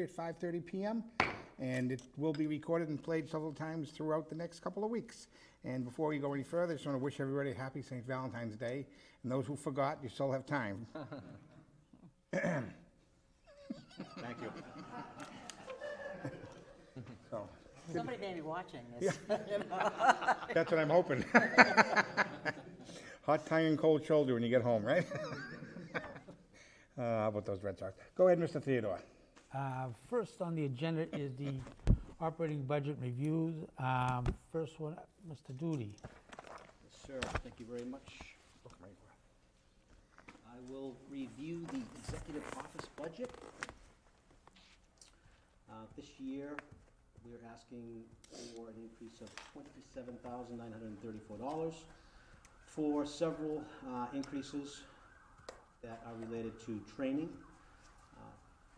at 5:30 PM, and it will be recorded and played several times throughout the next couple of weeks. And before we go any further, I just want to wish everybody a happy St. Valentine's Day, and those who forgot, you still have time. Thank you. So, Somebody may be watching this. that's what I'm hoping. Hot tongue and cold shoulder when you get home, right? Uh, How about those Red Sox? Go ahead, Mr. Theodore. Uh, First on the agenda is the operating budget reviews. Um, First one, Mr. Doody. Sir, thank you very much. I will review the executive office budget. Uh, This year, we're asking for an increase of twenty-seven thousand nine hundred and thirty-four dollars for several uh, increases that are related to training,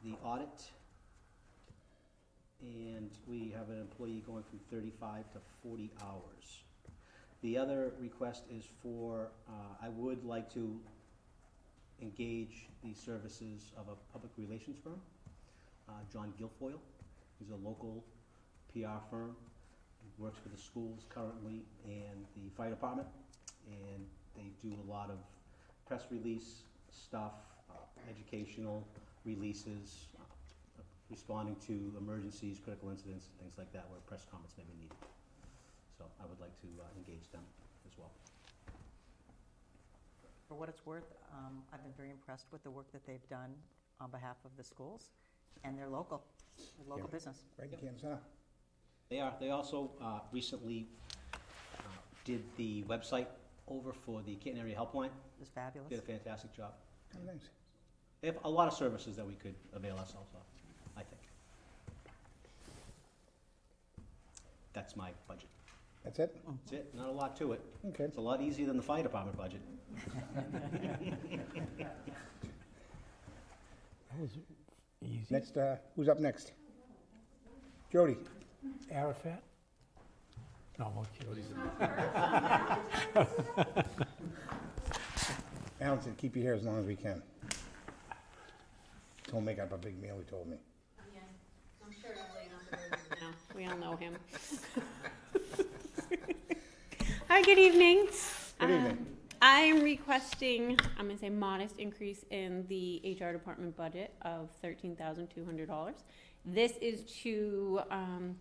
the audit, and we have an employee going from thirty-five to forty hours. The other request is for, uh, I would like to engage the services of a public relations firm, uh, John Guilfoyle. He's a local PR firm, works for the schools currently and the fire department. And they do a lot of press release stuff, uh, educational releases, uh, responding to emergencies, critical incidents, and things like that, where press comments may be needed. So I would like to uh, engage them as well. For what it's worth, um, I've been very impressed with the work that they've done on behalf of the schools, and they're local, they're local Yeah. business. Right in Kansas, huh? They are, they also uh, recently uh, did the website over for the Canton Area Helpline, It's fabulous. did a fantastic job. Oh, nice. They have a lot of services that we could avail ourselves of, I think. That's my budget. That's it? That's it, not a lot to it. Okay. It's a lot easier than the fire department budget. That was easy. Next, uh, who's up next? Jody? Arafat? No, I'm kidding. Alan said, keep you here as long as we can. Don't make up a big meal, he told me. Yeah, I'm sure he'll lay on the burner now. We all know him. Hi, good evening. Good evening. Um, I am requesting, I'm gonna say modest increase in the HR department budget of thirteen thousand two hundred dollars. This is to, um,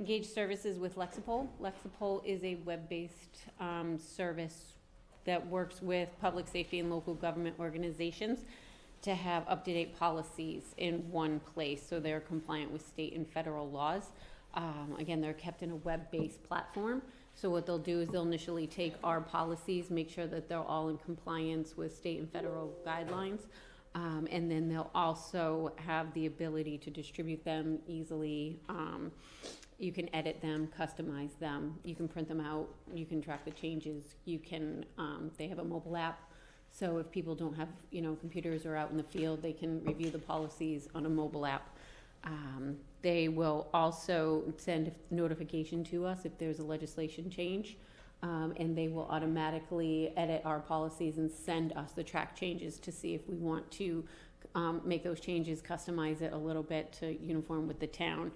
engage services with Lexipol. Lexipol is a web-based, um, service that works with public safety and local government organizations to have up-to-date policies in one place, so they're compliant with state and federal laws. Um, again, they're kept in a web-based platform, so what they'll do is they'll initially take our policies, make sure that they're all in compliance with state and federal guidelines. Um, and then they'll also have the ability to distribute them easily. Um, you can edit them, customize them, you can print them out, you can track the changes, you can, um, they have a mobile app. So if people don't have, you know, computers or out in the field, they can review the policies on a mobile app. Um, they will also send a notification to us if there's a legislation change. Um, and they will automatically edit our policies and send us the track changes to see if we want to, um, make those changes, customize it a little bit to uniform with the town.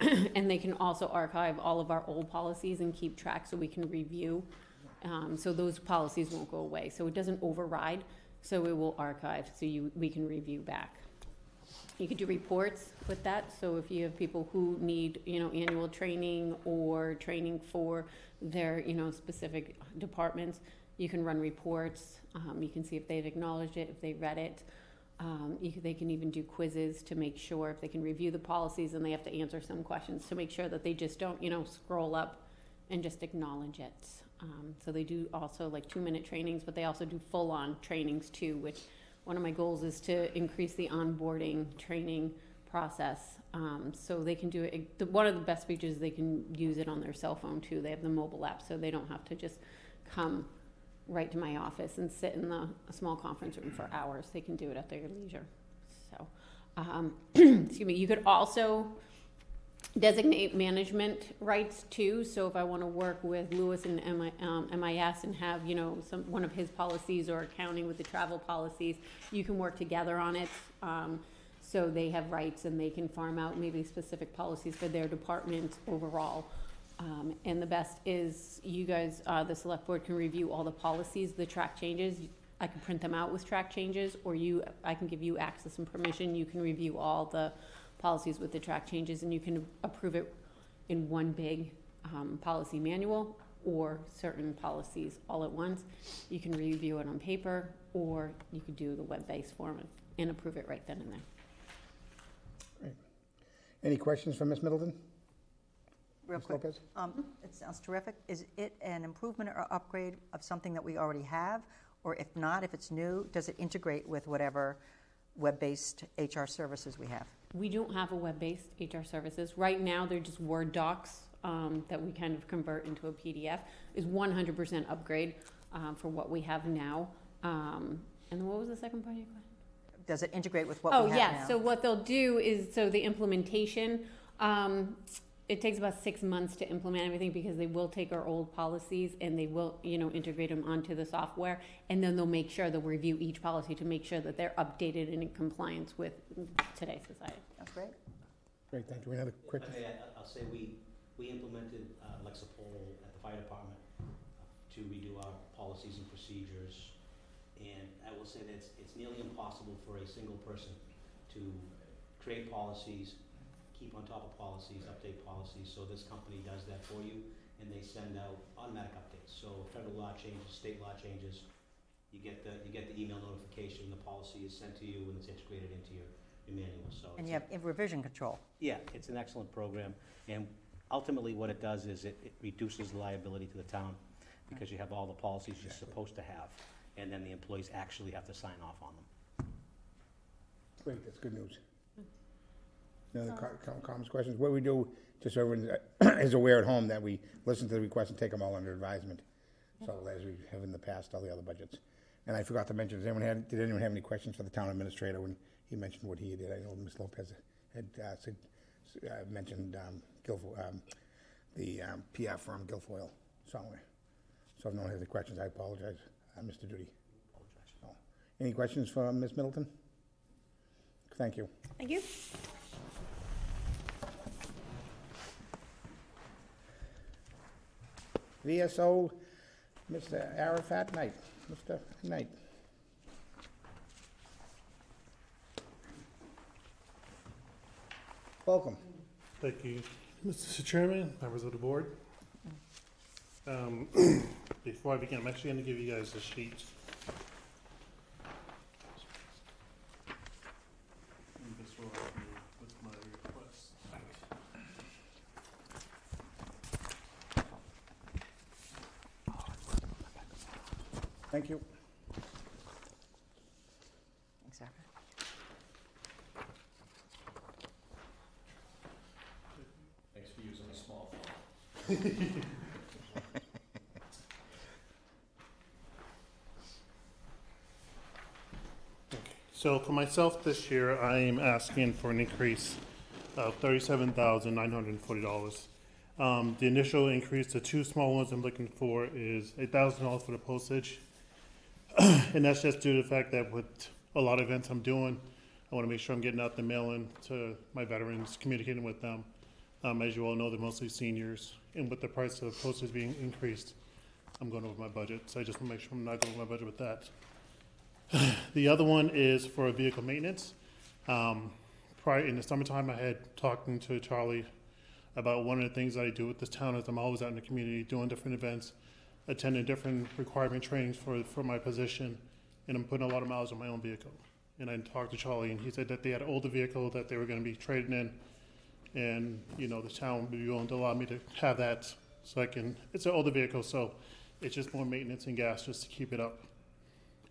And they can also archive all of our old policies and keep track so we can review. Um, so those policies won't go away, so it doesn't override, so it will archive, so you, we can review back. You could do reports with that, so if you have people who need, you know, annual training or training for their, you know, specific departments, you can run reports, um, you can see if they've acknowledged it, if they read it. Um, you, they can even do quizzes to make sure if they can review the policies and they have to answer some questions to make sure that they just don't, you know, scroll up and just acknowledge it. Um, so they do also like two-minute trainings, but they also do full-on trainings too, which one of my goals is to increase the onboarding training process. Um, so they can do it, one of the best features, they can use it on their cell phone too. They have the mobile app, so they don't have to just come right to my office and sit in the, a small conference room for hours. They can do it at their leisure. So, um, excuse me, you could also designate management rights too. So if I want to work with Lewis and MI, um, MIS and have, you know, some, one of his policies or accounting with the travel policies, you can work together on it. Um, So they have rights and they can farm out maybe specific policies for their department overall. Um, and the best is you guys, uh, the select board can review all the policies, the track changes. I can print them out with track changes, or you, I can give you access and permission. You can review all the policies with the track changes and you can approve it in one big, um, policy manual or certain policies all at once. You can review it on paper, or you could do the web-based form and- and approve it right then and there. Any questions from Ms. Middleton? Real Ms. quick, Lopez? um, it sounds terrific. Is it an improvement or upgrade of something that we already have? Or if not, if it's new, does it integrate with whatever web-based HR services we have? We don't have a web-based HR services. Right now, they're just Word docs um, that we kind of convert into a PDF. Is 100% upgrade um, for what we have now. Um, and what was the second part of your question? Does it integrate with what Oh, we have now? yeah, so what they'll do is, so the implementation, um, it takes about six months to implement everything because they will take our old policies and they will, you know, integrate them onto the software. And then they'll make sure, they'll review each policy to make sure that they're updated and in compliance with today's society. That's great. Great, thank you. Any other quick? Okay, I- I'll say we, we implemented uh, Lexipol at the fire department to redo our policies and procedures. And I will say that it's, it's nearly impossible for a single person to create policies, keep on top of policies, update policies. So this company does that for you, and they send out automatic updates. So federal law changes, state law changes, you get the, you get the email notification, the policy is sent to you, and it's integrated into your, your manual, so. And it's you a- have revision control. yeah, it's an excellent program, and ultimately what it does is it, it reduces liability to the town, because you have all the policies you're supposed to have, and then the employees actually have to sign off on them. Great, that's good news. Any other co- com- comments, questions? What we do, just so everyone is aware at home, that we listen to the requests and take them all under advisement. So as we have in the past, all the other budgets. And I forgot to mention, does anyone have, did anyone have any questions for the town administrator when he mentioned what he did? I know Ms. Lopez had uh, said, uh, mentioned um, Guilfoyle, um, the um, PR firm Guilfoyle. So, uh, so if no one has any questions, I apologize, Uh, Mr. Doody. So, Any questions for Ms. Middleton? Thank you. Thank you. VSO, Mr. Arafat Knight. Mr. Knight. Welcome. Thank you, Mr. Chairman, members of the board. Um, Before I begin, I'm actually going to give you guys a sheet. And this will help you with my request. Thank you. Thanks, Sarah. Thanks for using a small font. So for myself this year, I am asking for an increase of thirty-seven thousand nine hundred and forty dollars. Um, the initial increase, the two small ones I'm looking for is eight thousand dollars for the postage. And that's just due to the fact that with a lot of events I'm doing, I wanna make sure I'm getting out the mailing to my veterans, communicating with them. Um, as you all know, they're mostly seniors, and with the price of postage being increased, I'm going over my budget, so I just wanna make sure I'm not going over my budget with that. The other one is for vehicle maintenance. Um, prior, in the summertime, I had talking to Charlie about one of the things that I do with this town is I'm always out in the community doing different events, attending different requirement trainings for, for my position, and I'm putting a lot of miles on my own vehicle. And I talked to Charlie, and he said that they had an older vehicle that they were gonna be trading in, and, you know, the town would be willing to allow me to have that, so I can, it's an older vehicle, so it's just more maintenance and gas just to keep it up.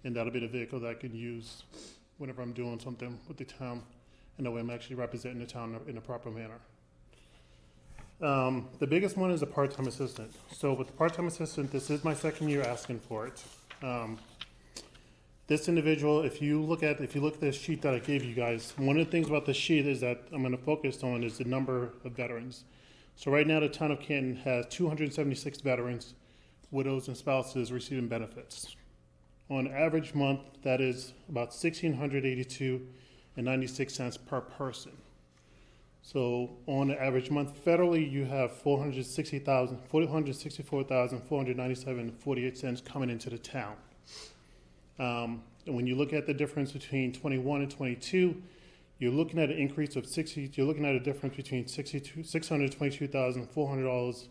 And that'll be the vehicle that I can use whenever I'm doing something with the town, and that way I'm actually representing the town in a proper manner. Um, the biggest one is a part-time assistant. So with the part-time assistant, this is my second year asking for it. Um, this individual, if you look at, if you look at this sheet that I gave you guys, one of the things about this sheet is that I'm gonna focus on is the number of veterans. So right now, the town of Canton has two hundred and seventy-six veterans, widows and spouses receiving benefits. On average month, that is about sixteen hundred eighty-two and ninety-six cents per person. So on the average month federally, you have four hundred sixty thousand, four hundred sixty-four thousand, four hundred ninety-seven, forty-eight cents coming into the town. Um, and when you look at the difference between twenty-one and twenty-two, you're looking at an increase of sixty, you're looking at a difference between sixty-two, six hundred twenty-two thousand, four hundred dollars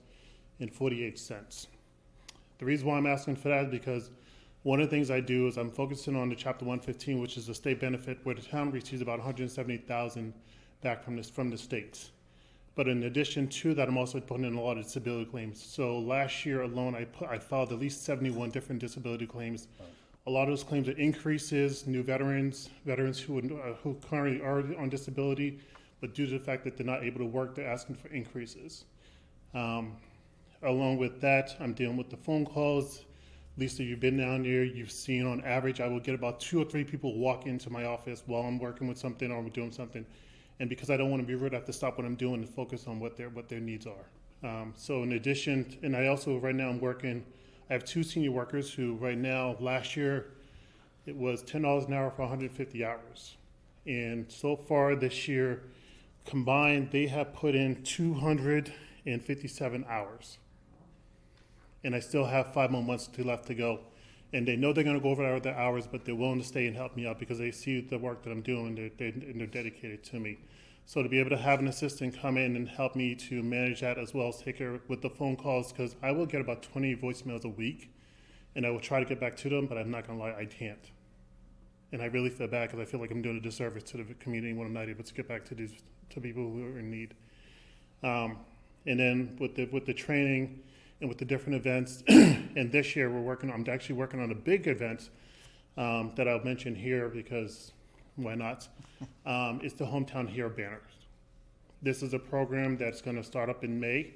and forty-eight cents. The reason why I'm asking for that is because one of the things I do is I'm focusing on the chapter one fifteen, which is the state benefit, where the town receives about one hundred and seventy thousand back from this, from the states. But in addition to that, I'm also putting in a lot of disability claims. So last year alone, I put, I filed at least seventy-one different disability claims. A lot of those claims are increases, new veterans, veterans who, uh, who currently are on disability, but due to the fact that they're not able to work, they're asking for increases. Um, along with that, I'm dealing with the phone calls. Lisa, you've been down there, you've seen on average, I will get about two or three people walk into my office while I'm working with something or I'm doing something. And because I don't want to be rude, I have to stop what I'm doing and focus on what their, what their needs are. Um, so in addition, and I also, right now I'm working, I have two senior workers who right now, last year, it was ten dollars an hour for hundred and fifty hours. And so far this year, combined, they have put in two hundred and fifty-seven hours and I still have five more months to left to go. And they know they're going to go over their hours, but they're willing to stay and help me out because they see the work that I'm doing and they're, they're, and they're dedicated to me. So to be able to have an assistant come in and help me to manage that as well as take care with the phone calls, because I will get about 20 voicemails a week, and I will try to get back to them, but I'm not going to lie, I can't. And I really feel bad because I feel like I'm doing a disservice to the community when I'm not able to get back to these to people who are in need. Um, and then with the with the training and with the different events. and this year we're working. I'm actually working on a big event um, that I'll mention here because why not? Um, it's the hometown hero banners. This is a program that's going to start up in May.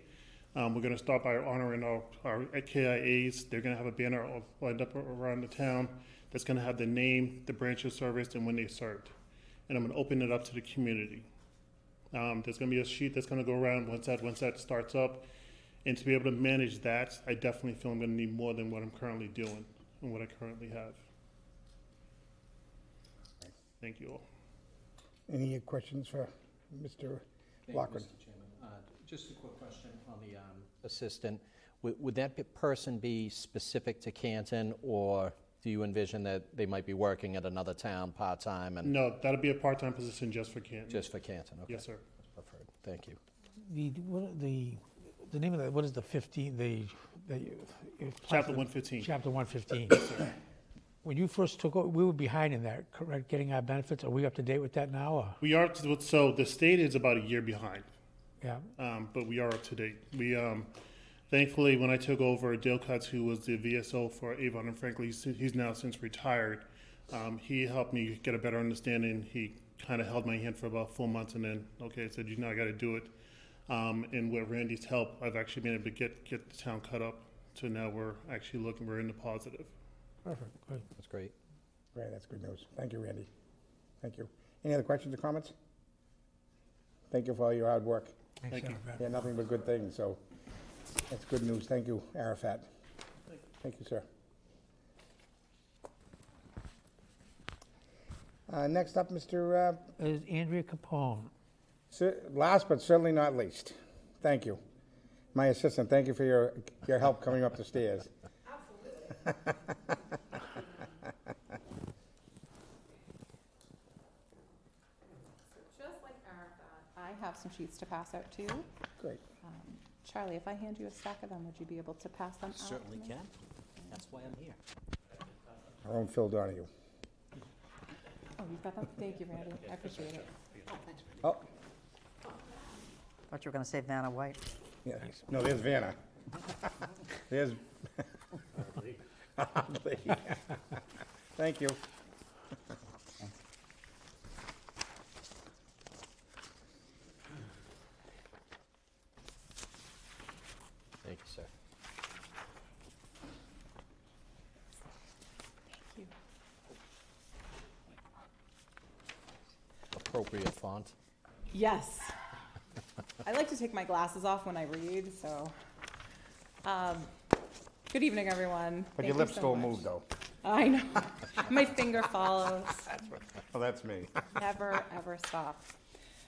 Um, we're going to start by honoring our, our KIAs. They're going to have a banner lined up around the town that's going to have the name, the branch of service, and when they served. And I'm going to open it up to the community. Um, there's going to be a sheet that's going to go around once that once that starts up. And to be able to manage that, I definitely feel I'm going to need more than what I'm currently doing and what I currently have. Thank you all. Any questions for Mr. Thank you, Lockwood? Mr. Chairman. Uh, Just a quick question on the um, assistant. Would would that be- person be specific to Canton, or do you envision that they might be working at another town part-time and No, that'll be a part-time position just for Canton. just for Canton? Okay. Yes, sir. That's preferred. Thank you. The, what, the, the name of that, what is the 15, the, the. Chapter 115. Chapter 115. When you first took over, we were behind in that, correct, getting our benefits. Are we up to date with that now, or? We are, so the state is about a year behind. Yeah, um, but we are up to date. We, um, thankfully, when I took over, Dale Cutts, who was the VSO for Avon, and frankly, he's, he's now since retired. Um, he helped me get a better understanding. He kind of held my hand for about four months, and then okay, I said, "You know, I got to do it." Um, and with Randy's help, I've actually been able to get get the town cut up. So now we're actually looking. We're in the positive. perfect, good. That's great. Great, that's good news. Thank you, Randy. Thank you. Any other questions or comments? Thank you for all your hard work. Thanks, Thank you. Arafat. Yeah, nothing but good things, so that's good news. Thank you, Arafat. Thank you, sir. Uh, Next up, Mr., uh, Is Andrea Capone. Cer- last but certainly not least, thank you. My assistant, thank you for your, your help coming up the stairs. Absolutely. Just like Arafat, I have some sheets to pass out too. Great. Um, Charlie, if I hand you a stack of them, would you be able to pass them out? to Certainly me? can. That's why I'm here. Our own Phil Donahue. Oh, you've got them? Thank you, Randy. I appreciate it. Oh, Thought you were going to say Vanna White. yeah, no, there's Vanna. There's. Hardly. Thank. Thank you, sir. Thank you. Appropriate font. Yes. I like to take my glasses off when I read, so. Um, Good evening, everyone. But Thank your you lips so still much. move, though. I know. My finger follows. Oh, that's me. Never, ever stop.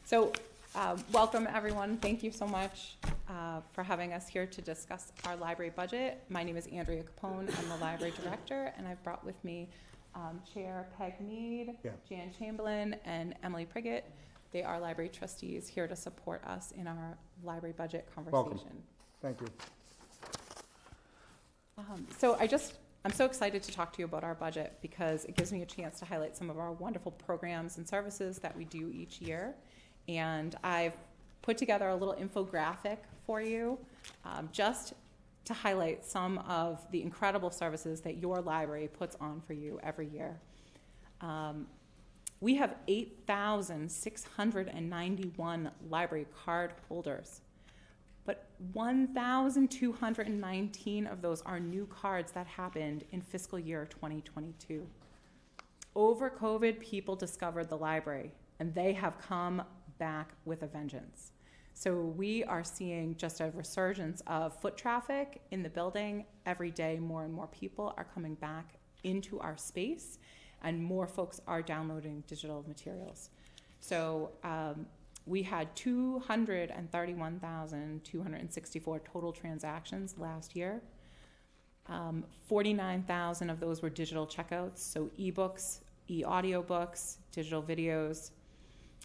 So, um, welcome, everyone. Thank you so much uh, for having us here to discuss our library budget. My name is Andrea Capone. I'm the library director, and I've brought with me um, Chair Peg Mead, Yeah. Jan Chamberlain, and Emily Priggett. They are library trustees here to support us in our library budget Welcome. conversation. Thank you. Um, So I just, I'm so excited to talk to you about our budget because it gives me a chance to highlight some of our wonderful programs and services that we do each year. And I've put together a little infographic for you, um, just to highlight some of the incredible services that your library puts on for you every year. Um, we have 8,691 library card holders. But 1,219 of those are new cards that happened in fiscal year 2022. Over COVID, people discovered the library, and they have come back with a vengeance. So we are seeing just a resurgence of foot traffic in the building. Every day, more and more people are coming back into our space, and more folks are downloading digital materials. So um, we had 231,264 total transactions last year. Um, 49,000 of those were digital checkouts, so ebooks, e audiobooks, digital videos.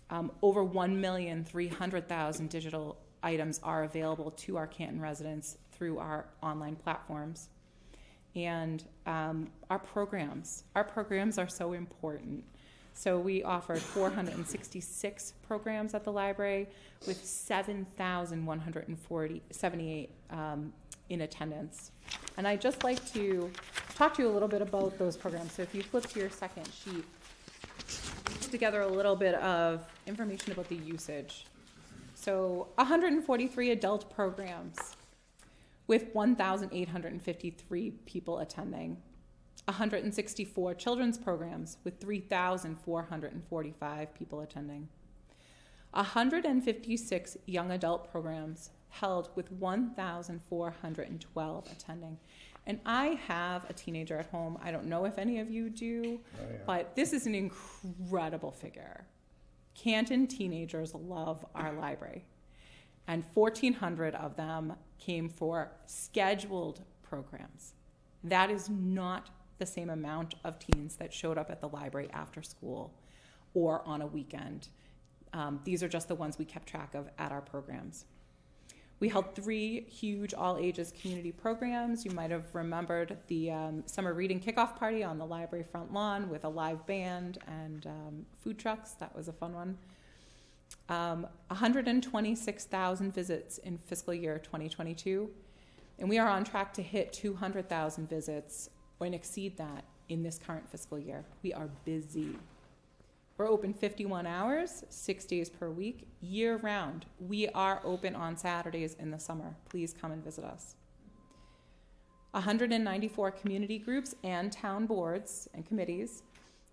Um, over 1,300,000 digital items are available to our Canton residents through our online platforms. And um, our programs, our programs are so important. So we offered 466 programs at the library with 7,178 um, in attendance. And I'd just like to talk to you a little bit about those programs. So if you flip to your second sheet, put together a little bit of information about the usage. So 143 adult programs with 1,853 people attending. 164 children's programs with 3,445 people attending. 156 young adult programs held with 1,412 attending. And I have a teenager at home. I don't know if any of you do, Oh, yeah. but this is an incredible figure. Canton teenagers love our library, and 1,400 of them came for scheduled programs. That is not the same amount of teens that showed up at the library after school or on a weekend. Um, these are just the ones we kept track of at our programs. We held three huge all ages community programs. You might have remembered the um, summer reading kickoff party on the library front lawn with a live band and um, food trucks. That was a fun one. Um, 126,000 visits in fiscal year 2022. And we are on track to hit 200,000 visits or exceed that in this current fiscal year. We are busy. We're open 51 hours, six days per week, year round. We are open on Saturdays in the summer. Please come and visit us. 194 community groups and town boards and committees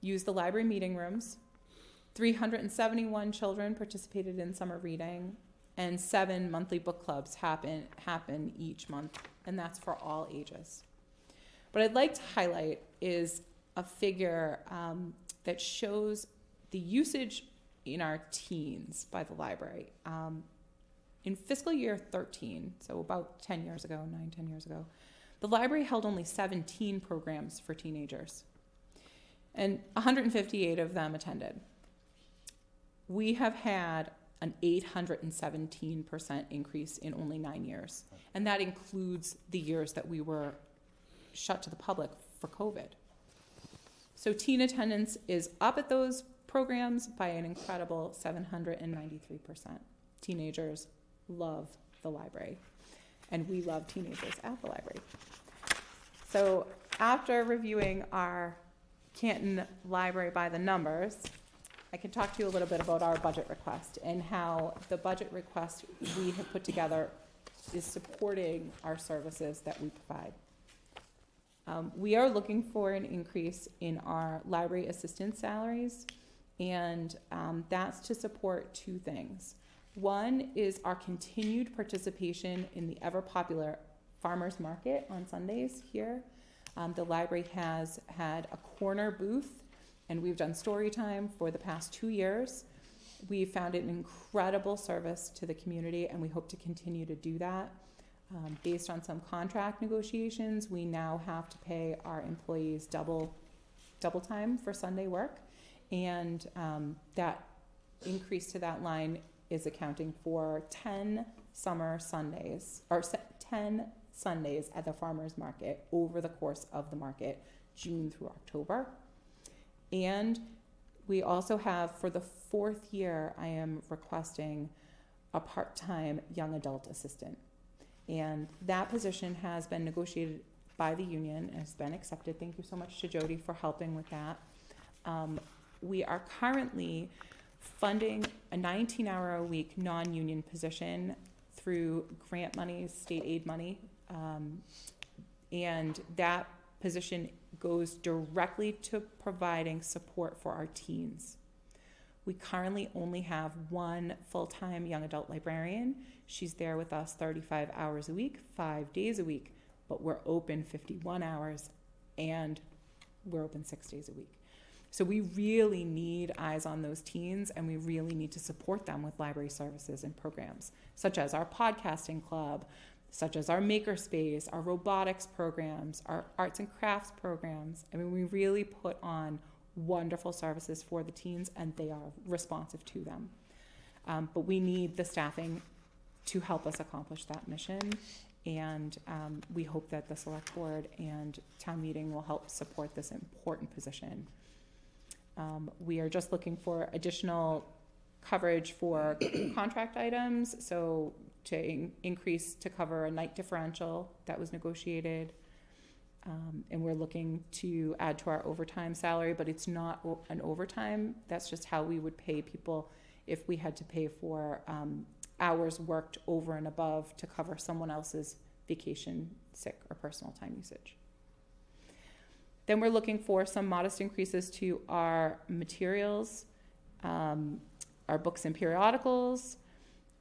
use the library meeting rooms. 371 children participated in summer reading, and seven monthly book clubs happen, happen each month, and that's for all ages. What I'd like to highlight is a figure um, that shows the usage in our teens by the library. Um, in fiscal year 13, so about 10 years ago, 9, 10 years ago, the library held only 17 programs for teenagers, and 158 of them attended. We have had an 817% increase in only nine years, and that includes the years that we were shut to the public for COVID. So teen attendance is up at those programs by an incredible 793%. Teenagers love the library, and we love teenagers at the library. So after reviewing our Canton Library by the numbers, I can talk to you a little bit about our budget request and how the budget request we have put together is supporting our services that we provide. Um, we are looking for an increase in our library assistant salaries, and um, that's to support two things. One is our continued participation in the ever popular farmers market on Sundays here. Um, the library has had a corner booth and we've done story time for the past two years. We found it an incredible service to the community, and we hope to continue to do that. Um, based on some contract negotiations, we now have to pay our employees double, double time for Sunday work. And um, that increase to that line is accounting for 10 summer Sundays, or 10 Sundays at the farmer's market over the course of the market, June through October. And we also have, for the fourth year, I am requesting a part time young adult assistant. And that position has been negotiated by the union and has been accepted. Thank you so much to Jody for helping with that. Um, we are currently funding a 19 hour a week non union position through grant money, state aid money. Um, and that position goes directly to providing support for our teens. We currently only have one full time young adult librarian. She's there with us 35 hours a week, five days a week, but we're open 51 hours and we're open six days a week. So we really need eyes on those teens and we really need to support them with library services and programs, such as our podcasting club, such as our makerspace, our robotics programs, our arts and crafts programs. I mean, we really put on wonderful services for the teens and they are responsive to them. Um, but we need the staffing to help us accomplish that mission. And um, we hope that the select board and town meeting will help support this important position. Um, we are just looking for additional coverage for contract items, so to in- increase to cover a night differential that was negotiated. Um, and we're looking to add to our overtime salary, but it's not an overtime. That's just how we would pay people if we had to pay for um, hours worked over and above to cover someone else's vacation, sick, or personal time usage. Then we're looking for some modest increases to our materials, um, our books and periodicals.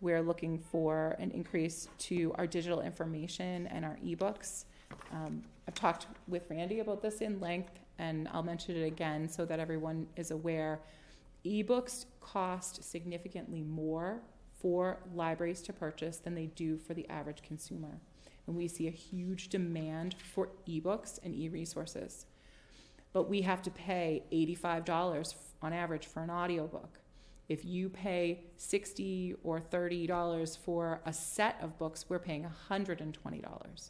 We're looking for an increase to our digital information and our ebooks. Um, I've talked with Randy about this in length, and I'll mention it again so that everyone is aware. Ebooks cost significantly more for libraries to purchase than they do for the average consumer. And we see a huge demand for ebooks and e resources. But we have to pay $85 on average for an audiobook. If you pay 60 or $30 for a set of books, we're paying $120.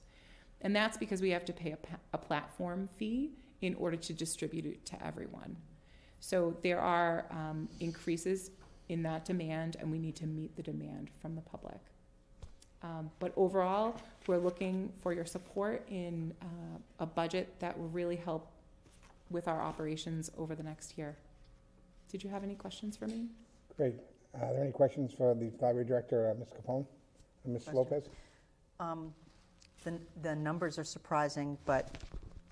And that's because we have to pay a, a platform fee in order to distribute it to everyone. So there are um, increases in that demand, and we need to meet the demand from the public. Um, but overall, we're looking for your support in uh, a budget that will really help with our operations over the next year. Did you have any questions for me? Great. Are there any questions for the library director, uh, Ms. Capone? and Ms. Question. Lopez? Um, The, the numbers are surprising, but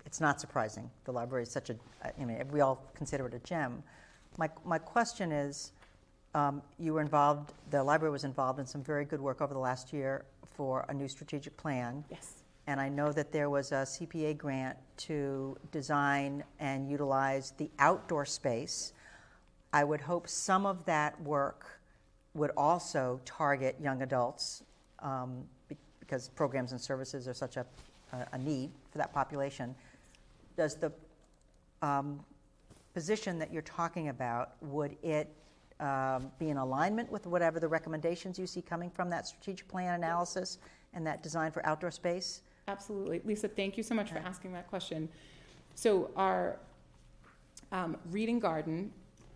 it's not surprising. The library is such a, I mean, we all consider it a gem. My, my question is, um, you were involved, the library was involved in some very good work over the last year for a new strategic plan. Yes. And I know that there was a CPA grant to design and utilize the outdoor space. I would hope some of that work would also target young adults um, be- because programs and services are such a, a- a need for that population. Does the um, position that you're talking about, would it um, be in alignment with whatever the recommendations you see coming from that strategic plan analysis and that design for outdoor space? Absolutely. Lisa, thank you so much for asking that question. So, our um, reading garden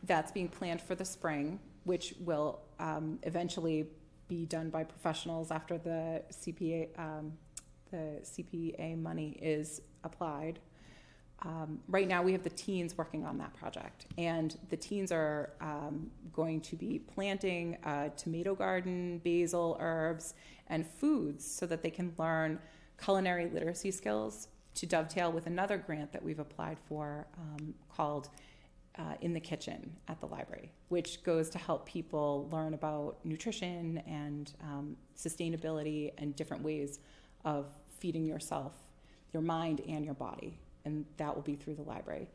that's being planned for the spring, which will um, eventually be done by professionals after the CPA, um, the CPA money is applied. Um, right now, we have the teens working on that project, and the teens are um, going to be planting a tomato garden, basil, herbs, and foods so that they can learn culinary literacy skills to dovetail with another grant that we've applied for um, called uh, In the Kitchen at the library, which goes to help people learn about nutrition and um, sustainability and different ways of feeding yourself, your mind, and your body. And that will be through the library.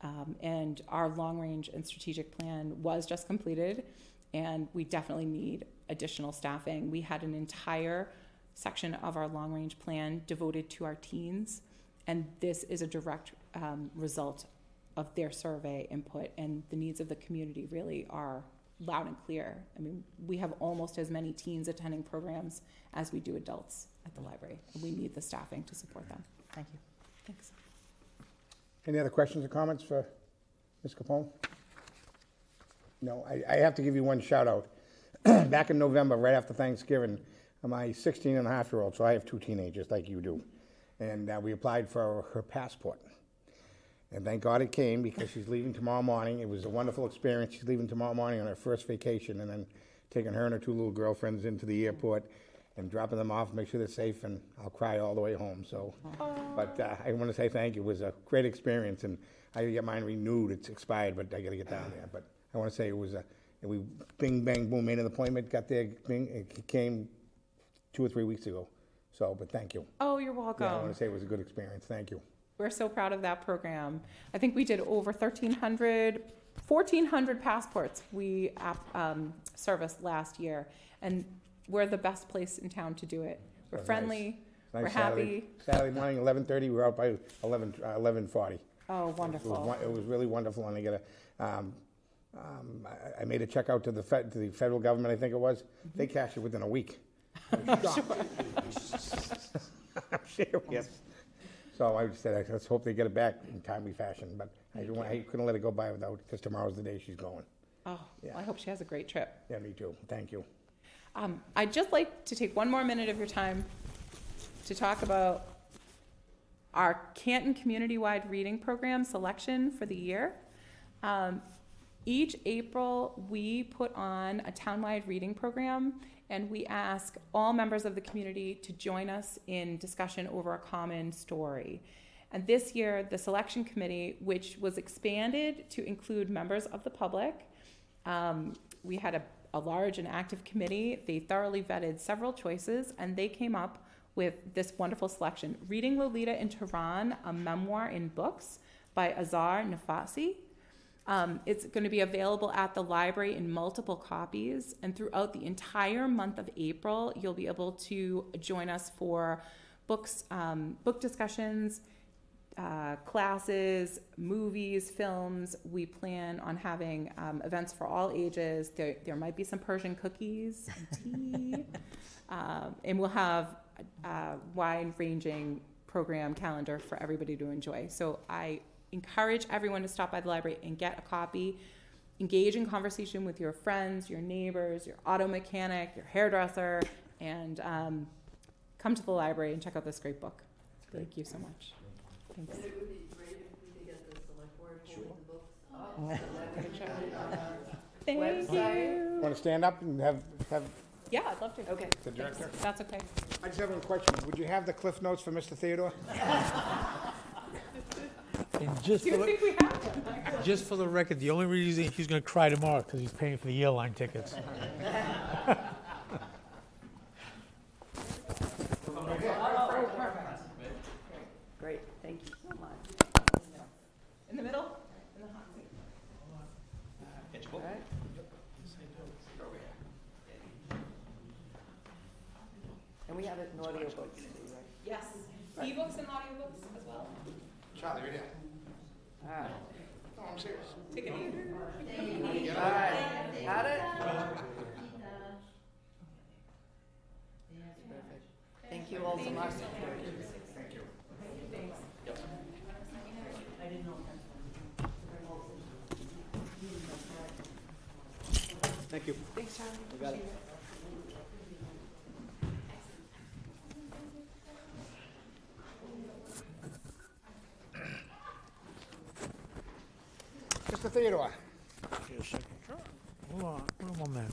Um, and our long range and strategic plan was just completed, and we definitely need additional staffing. We had an entire section of our long range plan devoted to our teens, and this is a direct um, result of their survey input, and the needs of the community really are loud and clear. I mean, we have almost as many teens attending programs as we do adults at the library, and we need the staffing to support them. Thank you. Thanks. Any other questions or comments for Ms. Capone? No, I, I have to give you one shout out. Back in November, right after Thanksgiving, my 16 and a half year old, so I have two teenagers like you do, and uh, we applied for her passport. And thank God it came because she's leaving tomorrow morning. It was a wonderful experience. She's leaving tomorrow morning on her first vacation and then taking her and her two little girlfriends into the airport and dropping them off, make sure they're safe, and I'll cry all the way home. So, but uh, I want to say thank you. It was a great experience, and I get mine renewed. It's expired, but I got to get down there. But I want to say it was a, we bing bang boom made an appointment, got there, bing, it came two or three weeks ago. So, but thank you. Oh, you're welcome. Yeah, I want to say it was a good experience. Thank you. We're so proud of that program. I think we did over 1,300, 1,400 passports we um, serviced last year, and we're the best place in town to do it. We're That's nice. friendly, we're Saturday- happy. Saturday morning, 11:30, we were out by 11, uh, 11:40. Oh, It was, wonderful. won- it was really wonderful, and I got a, um, um, I, I made a check out to the Fed, to the federal government, I think it was. They cashed it within a week. I'm serious. So I said, let's hope they get it back in timely fashion, but I didn't want- I couldn't let it go by without, because tomorrow's the day she's going. Oh, Yeah. I hope she has a great trip. Yeah, me too. Thank you. Um, I'd just like to take one more minute of your time to talk about our Canton Community-Wide Reading Program selection for the year. Um, each April, we put on a townwide reading program, and we ask all members of the community to join us in discussion over a common story. And this year, the selection committee, which was expanded to include members of the public, um, we had a, a large and active committee. They thoroughly vetted several choices, and they came up with this wonderful selection Reading Lolita in Tehran, a memoir in books by Azar Nafisi. Um, it's going to be available at the library in multiple copies, and throughout the entire month of April, you'll be able to join us for books, um, book discussions, uh, classes, movies, films. We plan on having um, events for all ages. There, there might be some Persian cookies and tea, um, and we'll have a wide-ranging program calendar for everybody to enjoy. So I encourage everyone to stop by the library and get a copy. Engage in conversation with your friends, your neighbors, your auto mechanic, your hairdresser, and um, come to the library and check out this great book. Thank you so much. Thanks. Thank you. Want to stand up and have, have Yeah, I'd love to. Okay. the director? That's okay. I just have one question. Would you have the cliff notes for Mr. Theodore? And just Do for you the, think we have them? just for the record, the only reason he's gonna cry tomorrow, because he's paying for the airline tickets. Great, thank you so much. In the middle? In the hot seat. All right. And we have it in audiobooks too, right? Yes. Ebooks and audiobooks as well. Charlie, right here. All right, No, I'm serious. Take it easy. all right, got it? Perfect. Thank you all so much. Thank you. Thanks, Charlie. You got it. Mr. Theodore? Hold on, hold one more minute.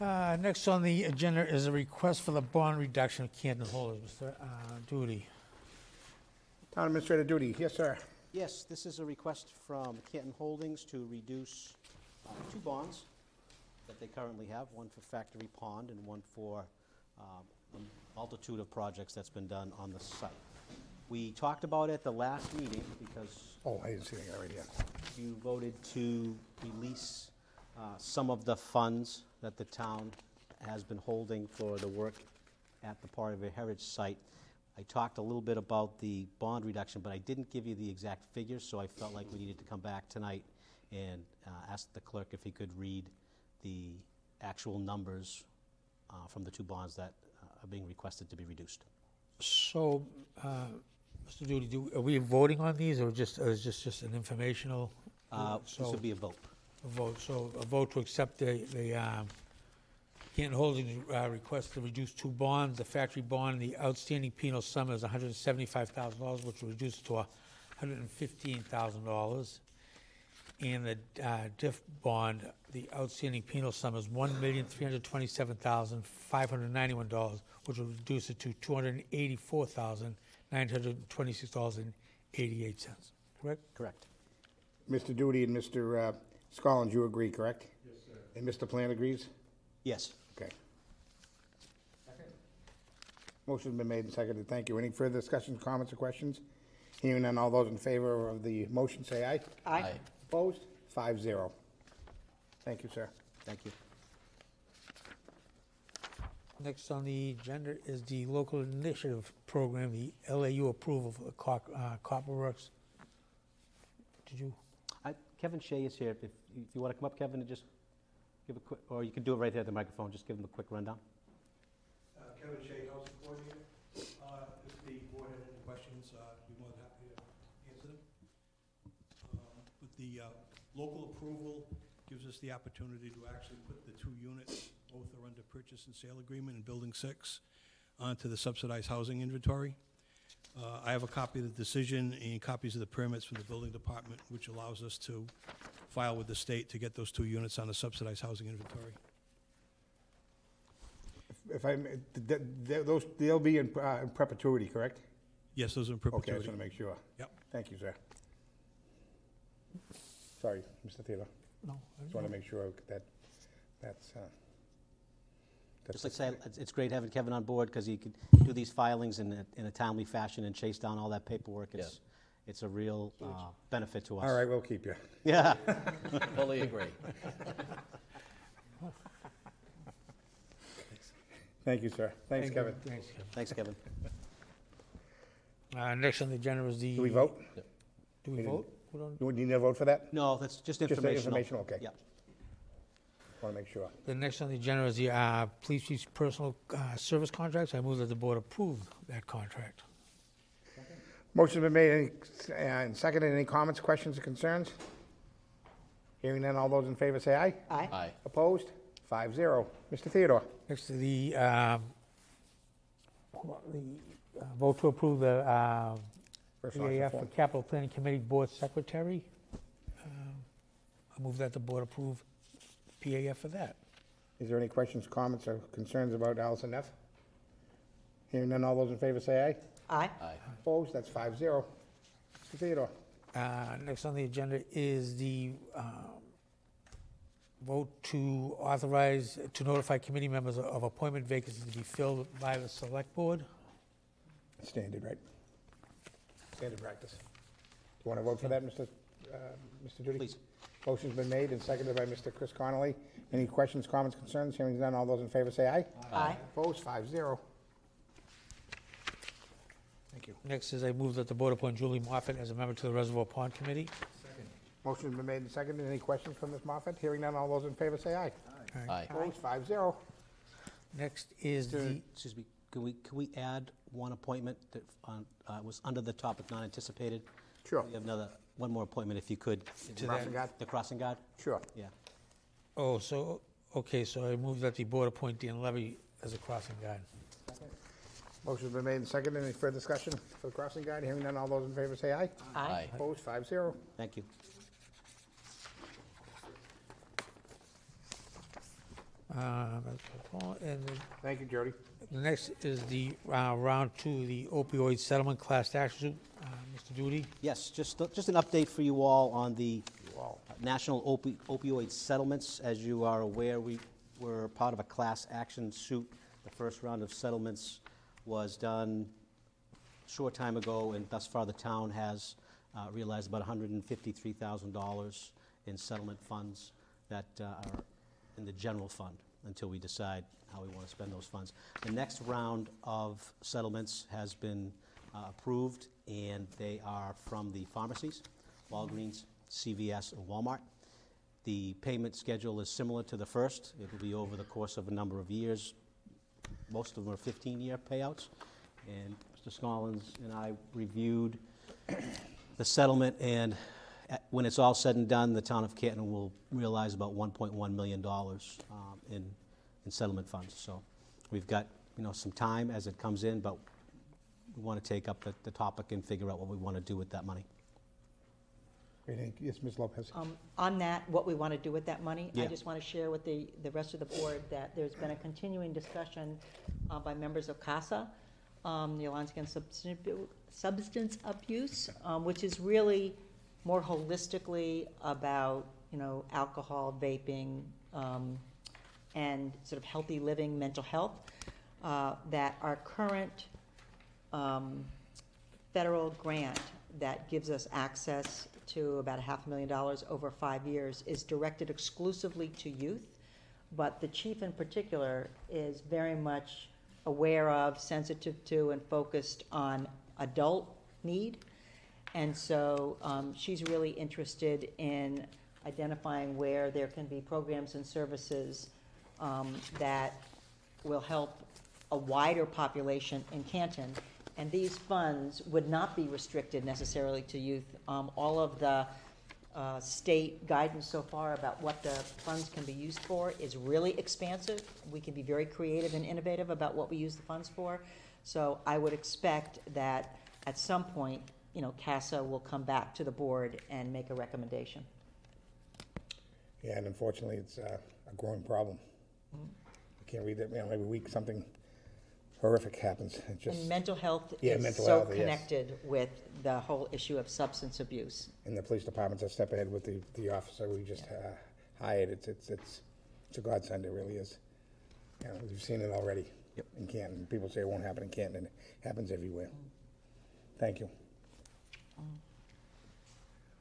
Uh, next on the agenda is a request for the bond reduction of Canton Holdings, Mr. uh, Doody. Town Administrator Doody, yes, sir. Yes, this is a request from Canton Holdings to reduce uh, two bonds that they currently have, one for Factory Pond and one for um, a multitude of projects that's been done on the site. We talked about it at the last meeting because Oh, I didn't see that right here. You voted to release uh, some of the funds that the town has been holding for the work at the Paul Revere Heritage Site. I talked a little bit about the bond reduction, but I didn't give you the exact figures, so I felt like we needed to come back tonight and uh, ask the clerk if he could read the actual numbers uh, from the two bonds that uh, are being requested to be reduced. So, uh, Mr. Doody, do, are we voting on these, or just, or is this just an informational? Uh, This So- would be a vote. A vote, so a vote to accept the, the, um, Canton Holdings, uh, request to reduce two bonds, the factory bond, the outstanding penal sum is hundred and seventy-five thousand dollars, which will reduce to hundred and fifteen thousand dollars. And the, uh, diff bond, the outstanding penal sum is one million, three hundred twenty-seven thousand, five hundred ninety-one dollars, which will reduce it to two hundred and eighty-four thousand, nine hundred twenty-six dollars and eighty-eight cents, correct? Correct. Mr. Doody and Mr. uh, Scollins, you agree, correct? Yes, sir. And Mr. Plant agrees? Yes. Okay. Motion's been made and seconded. Thank you. Any further discussions, comments, or questions? Hearing none, all those in favor of the motion say aye. Aye. Opposed? Five zero. Thank you, sir. Thank you. Next on the agenda is the local initiative program, the LAU approval for the uh, Copper Works. Did you, I- Kevin Shea is here. If if you want to come up, Kevin, and just give a quick, or you can do it right there at the microphone, just give him a quick rundown. Uh, Kevin Shea, Housing Coordinator. Uh, If the board had any questions, uh, I'd be more than happy to answer them. Um, But the uh, local approval gives us the opportunity to actually put the two units, both are under purchase and sale agreement in Building 6, onto the subsidized housing inventory. Uh, I have a copy of the decision and copies of the permits from the building department, which allows us to file with the state to get those two units on the subsidized housing inventory. If I, may, th- th- th- those, they'll be in uh, in perpetuity, correct? Yes, those are in Okay, I perpetuity. just want to make sure. Yep. Thank you, sir. Sorry, Mr. Theodore. no? I Just want to make sure that, that's, uh... Just like say, it's- it's great having Kevin on board because he could do these filings in a, in a timely fashion and chase down all that paperwork. It's, Yes. it's a real uh, benefit to us. All right, we'll keep you. Yeah. Fully agree. Thank you, sir. Thanks, Thank you. Kevin. Thanks, Kevin. Thanks, Kevin. Uh, Next on the agenda is the. Do we vote? Do we We vote? We don't- Do we need a vote for that? No, that's just the informational. informational, okay. Yeah. Want to make sure. The next on the agenda is the uh, police chief's personal uh, service contracts. I move that the board approve that contract. Motion's been made any- and seconded. Any comments, questions, or concerns? Hearing none, all those in favor say aye. Aye. Aye. Opposed? Five zero. Mr. Theodore? Next to the, um, hold the uh, vote to approve the um, First officer EAF for form. Capital Planning Committee Board Secretary. Um, I move that the board approve PAF for that. Is there any questions, comments, or concerns about Allison Neff? Hearing none, all those in favor say aye. Aye. Aye. Opposed? That's five zero. Mr. Theodore? Uh, Next on the agenda is the um, vote to authorize, to notify committee members of appointment vacancies to be filled by the select board. Standard, right? Standard practice. Do you want to vote for that, Mr. uh, Mr. Doody? Please. Motion's been made and seconded by Mr. Chris Connolly. Any questions, comments, concerns? Hearing none, all those in favor say aye. Aye. Opposed? Five zero. Thank you. Next is I move that the board appoint Julie Moffett as a member to the Reservoir Pond Committee. Motion's been made and seconded. Any questions from Ms. Moffett? Hearing none, all those in favor say aye. Aye. Aye. Opposed? Five zero. Next is the, Excuse me, can we, can we add one appointment that on- uh, was under the topic not anticipated? Sure. We have another, one more appointment if you could. To Crossing guard? The crossing guard? Sure. Yeah. oh, so, okay, so I move that the board appoint Dan Levy as a crossing guard. Motion's been made and seconded. Any further discussion for the crossing guard? Hearing none, all those in favor say aye. Aye. Opposed? Five zero. Thank you. Uh, And the Thank you, Jody. The next is the uh, round two, the opioid settlement class action suit. Uh, Mr. Doody? Yes, just, just an update for you all on the national opi- opioid settlements. As you are aware, we were part of a class action suit. The first round of settlements was done a short time ago, and thus far the town has uh, realized about $153,000 in settlement funds that uh, are in the general fund until we decide how we want to spend those funds. The next round of settlements has been uh, approved, and they are from the pharmacies, Walgreens, CVS, and Walmart. The payment schedule is similar to the first. It will be over the course of a number of years. Most of them are 15-year payouts. And Mr. Scollins and I reviewed the settlement, and when it's all said and done, the town of Canton will realize about $1.1 million um, in in settlement funds. So we've got, you know, some time as it comes in, but we want to take up the the topic and figure out what we want to do with that money. Great, thank you. Yes, Ms. Lopez? Um, On that, what we want to do with that money, I Yeah. just want to share with the, the rest of the board that there's been a continuing discussion uh, by members of CASA, um, the Alliance Against Substance Substance Abuse, um, which is really more holistically about, you know, alcohol, vaping, um, and sort of healthy living, mental health, uh, that our current um, federal grant that gives us access to about a half a million dollars over five years is directed exclusively to youth. But the chief in particular is very much aware of, sensitive to, and focused on adult need. And so um, she's really interested in identifying where there can be programs and services um, that will help a wider population in Canton. And these funds would not be restricted necessarily to youth. Um, All of the uh, state guidance so far about what the funds can be used for is really expansive. We can be very creative and innovative about what we use the funds for. So I would expect that at some point, you know, CASA will come back to the board and make a recommendation. Yeah, and unfortunately, it's uh, a growing problem. I can't read that, you know, every week something horrific happens. It just, And mental health Yeah, is mental so health, yes. connected with the whole issue of substance abuse. and the police department's a step ahead with the, the officer we just uh, hired. It's, it's, it's, it's a godsend, it really is. You know, we've seen it already Yep. in Canton. People say it won't happen in Canton, and it happens everywhere. Thank you.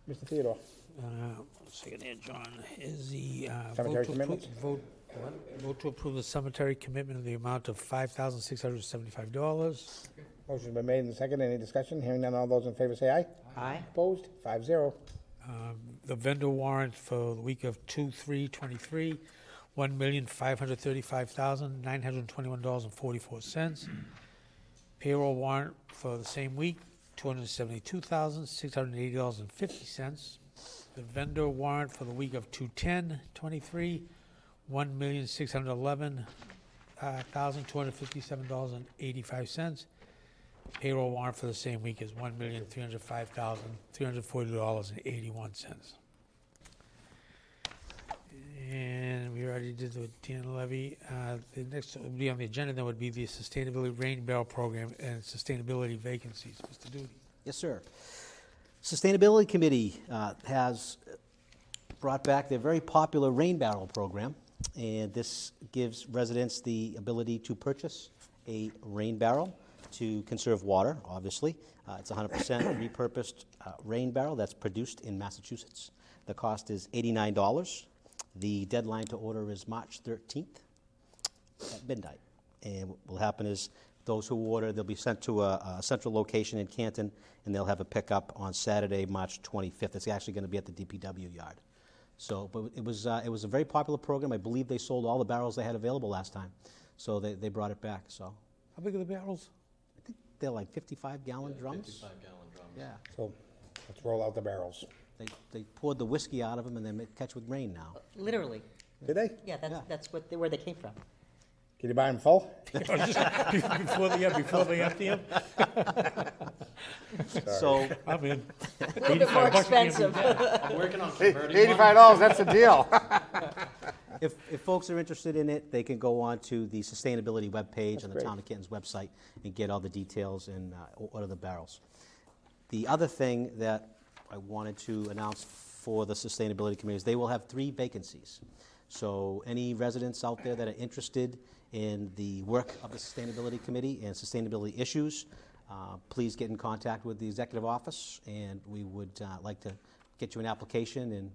Mr. Theodore? Uh, one second here, John, is the, uh, Cemetery vote to appro- commitments? Vote, what? Vote to approve the cemetery commitment of the amount of five thousand six hundred seventy-five dollars. Motion's been made and seconded. Any discussion? Hearing none, all those in favor say aye. Aye. Opposed? Five zero. Um, The vendor warrant for the week of two, three, twenty-three, one million, five hundred thirty-five thousand, nine hundred twenty-one dollars and forty-four cents. Payroll warrant for the same week, two hundred seventy-two thousand, six hundred eighty dollars and fifty cents. The vendor warrant for the week of two, ten, twenty-three, one million, six hundred eleven uh. Payroll warrant for the same week is one million, three hundred five thousand, three hundred forty dollars and eighty-one cents. And we already did the Dan levy. Uh, the next would be on the agenda, then would be the sustainability rain barrel program and sustainability vacancies. Mr. Doody. Yes, sir. Sustainability Committee uh, has brought back their very popular rain barrel program, and this gives residents the ability to purchase a rain barrel to conserve water, obviously. Uh, It's 100% repurposed uh, rain barrel that's produced in Massachusetts. The cost is $89. The deadline to order is March 13th at midnight. And what will happen is those who order, they'll be sent to a, a central location in Canton, and they'll have a pickup on Saturday, March 25th. It's actually going to be at the DPW yard. So, but it was uh, it was a very popular program. I believe they sold all the barrels they had available last time, so they, they brought it back. So How big are the barrels? I think they're like 55 gallon drums. 55 gallon drums. Yeah, So let's roll out the barrels. They, they poured the whiskey out of them and then they catch with rain now. Literally. Did they? Yeah, that's, Yeah. that's what, where they came from. Can you buy them full? Before they, yeah, before they empty them? So I'm in. A little bit more 85 bucks a can. expensive. I'm working on converting one. Eighty-five dollars, that's the deal. If, if folks are interested in it, they can go on to the sustainability webpage on the great. Town of Canton's website and get all the details and uh, order the barrels. The other thing that I wanted to announce for the sustainability committee is they will have three vacancies. So any residents out there that are interested in the work of the sustainability committee and sustainability issues, uh, please get in contact with the executive office, and we would uh, like to get you an application and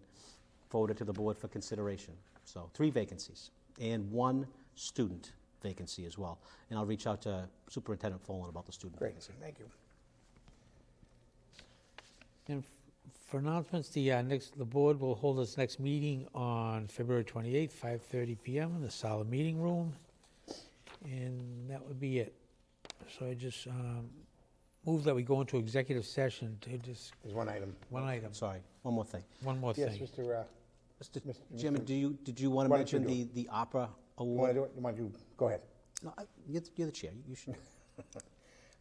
forward it to the board for consideration. So, three vacancies, and one student vacancy as well. And I'll reach out to Superintendent Folan about the student Great, vacancy. thank you. And f- for announcements, the uh, next, the board will hold its next meeting on February 28th, 5:30 PM in the Solid Meeting Room. And that would be it. So I just um, move that we go into executive session to just, There's one item. one item, Sorry, one more thing. one more Yes, thing. Mr., uh, Mr. Mr. Chairman, do you, did you want to Why don't you mention do the, the ARPA you want to award? do it? You want to, go ahead. No, I- you're, the- you're the chair, you should.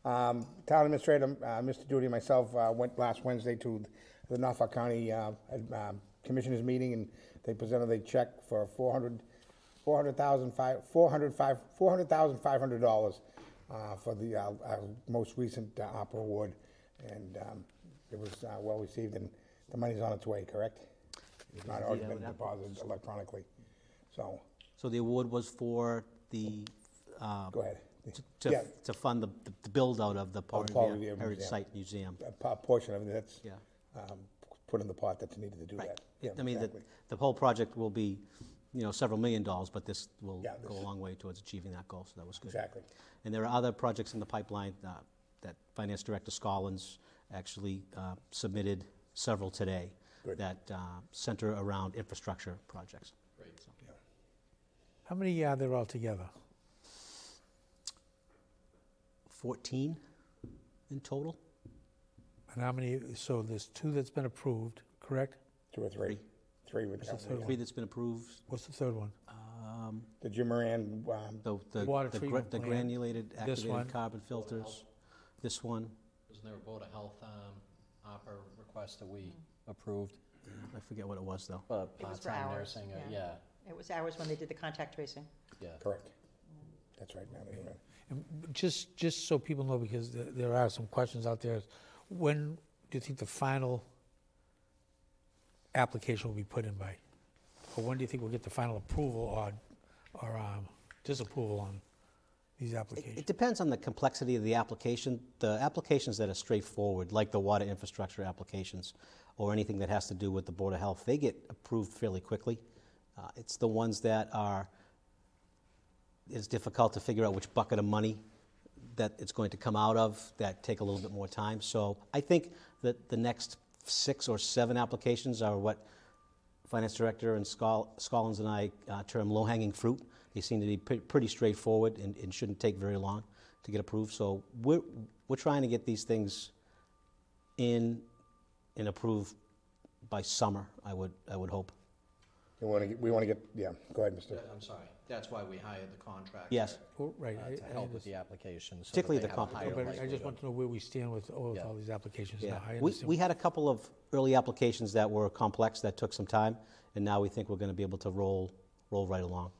Um, Town Administrator, uh, Mr. Doody, and myself uh, went last Wednesday to the Norfolk County uh, um, Commissioners meeting, and they presented a check for four hundred, four hundred thousand five, four hundred five, four hundred thousand five hundred dollars uh, for the uh, our most recent uh, ARPA award, and um, it was uh, well received, and the money's on its way, correct? It's not already been deposited electronically, so, So the award was for the, uh, go ahead. To, Yeah. to fund the, the build-out of the Paul Paul Revere Revere Heritage Museum. Site Museum. A po- portion of it that's Yeah. um, put in the pot that's needed to do Right. that. Yeah, I mean, the, exactly. the whole project will be, you know, several million dollars, but this will Yeah, go a this- long way towards achieving that goal, so that was good. Exactly. And there are other projects in the pipeline uh, that Finance Director Scollins actually uh, submitted several today Good. that uh, center around infrastructure projects. How many are there altogether? 14 in total? And how many, so there's two that's been approved, correct? Two or three. Three would What's the third yeah. Three that's been approved. What's the third one? Um, The Jim Moran, um, The, the, Water the gra- treatment the plant, granulated this activated carbon filters. This one, Wasn't there a Board of Health um, ARPA request that we approved? I forget what it was, though. Uh, It was for Part-time hours, nursing, uh, yeah. yeah, It was ours when they did the contact tracing. yeah. correct. That's right, now that you know. And just, just so people know, because there, there are some questions out there, when do you think the final application will be put in by? Or when do you think we'll get the final approval or, or um, disapproval on these applications? It depends on the complexity of the application. The applications that are straightforward, like the water infrastructure applications, or anything that has to do with the Board of Health, they get approved fairly quickly. Uh, It's the ones that are, it's difficult to figure out which bucket of money that it's going to come out of, that take a little bit more time. So I think that the next six or seven applications are what Finance Director and Scoll- Scollins and I uh, term low-hanging fruit. They seem to be pre- pretty straightforward and, and shouldn't take very long to get approved. So we're, we're trying to get these things in and approved by summer, I would, I would hope. We want to, we want to get, yeah, go ahead, Mr. I'm sorry, that's why we hired the contractor. Yes. Oh, Right. uh, I- To I help with understand. the applications. so that Particularly they the have a comp- higher No, but I just likelihood. want to know where we stand with all, with Yeah. all these applications Yeah. now. I We, understand. we had a couple of early applications that were complex, that took some time, and now we think we're going to be able to roll, roll right along.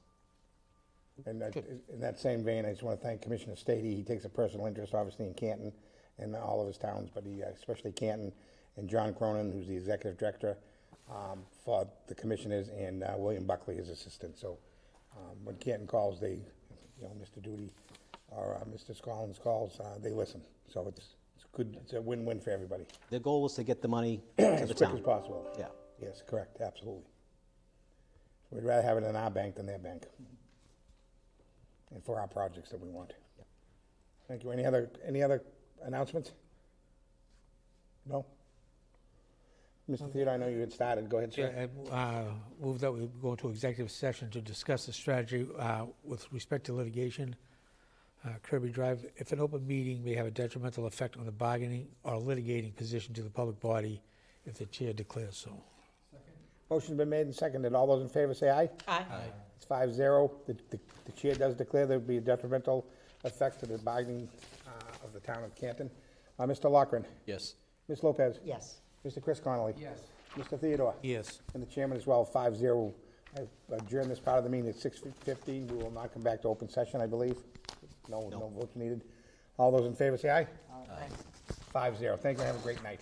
And that, in that same vein, I just want to thank Commissioner Staiti. He takes a personal interest, obviously, in Canton and all of his towns, but he, uh, especially Canton, and John Cronin, who's the executive director um, for the commissioners, and uh, William Buckley, his assistant. So um, when Canton calls, they, you know, Mr. Doody or uh, Mr. Scollins calls, uh, they listen. So it's, it's good, it's a win-win for everybody. The goal was to get the money to As the quick as town. possible. Yeah. Yes, correct, absolutely. We'd rather have it in our bank than their bank. And for our projects that we want. Thank you. Any other, any other announcements? No? Mr. Theodore, I know you had started. Go ahead, Yeah, sir. I uh, move that we go into executive session to discuss the strategy uh, with respect to litigation. Uh, Kirby Drive, if an open meeting may have a detrimental effect on the bargaining or litigating position to the public body, if the chair declares so. Motion's been made and seconded. All those in favor say aye. Aye. It's five zero. The, the the chair does declare there'll be a detrimental effect to the bargaining uh, of the town of Canton. Uh, Mr. Loughran, Yes. Ms. Lopez, Yes. Mr. Chris Connolly. Yes. Mr. Theodore. Yes. And the chairman as well, five zero. I uh, adjourn this part of the meeting at six fifteen. We will not come back to open session, I believe. No, no votes needed. All those in favor say aye. aye. Five zero. Thank you. Have a great night.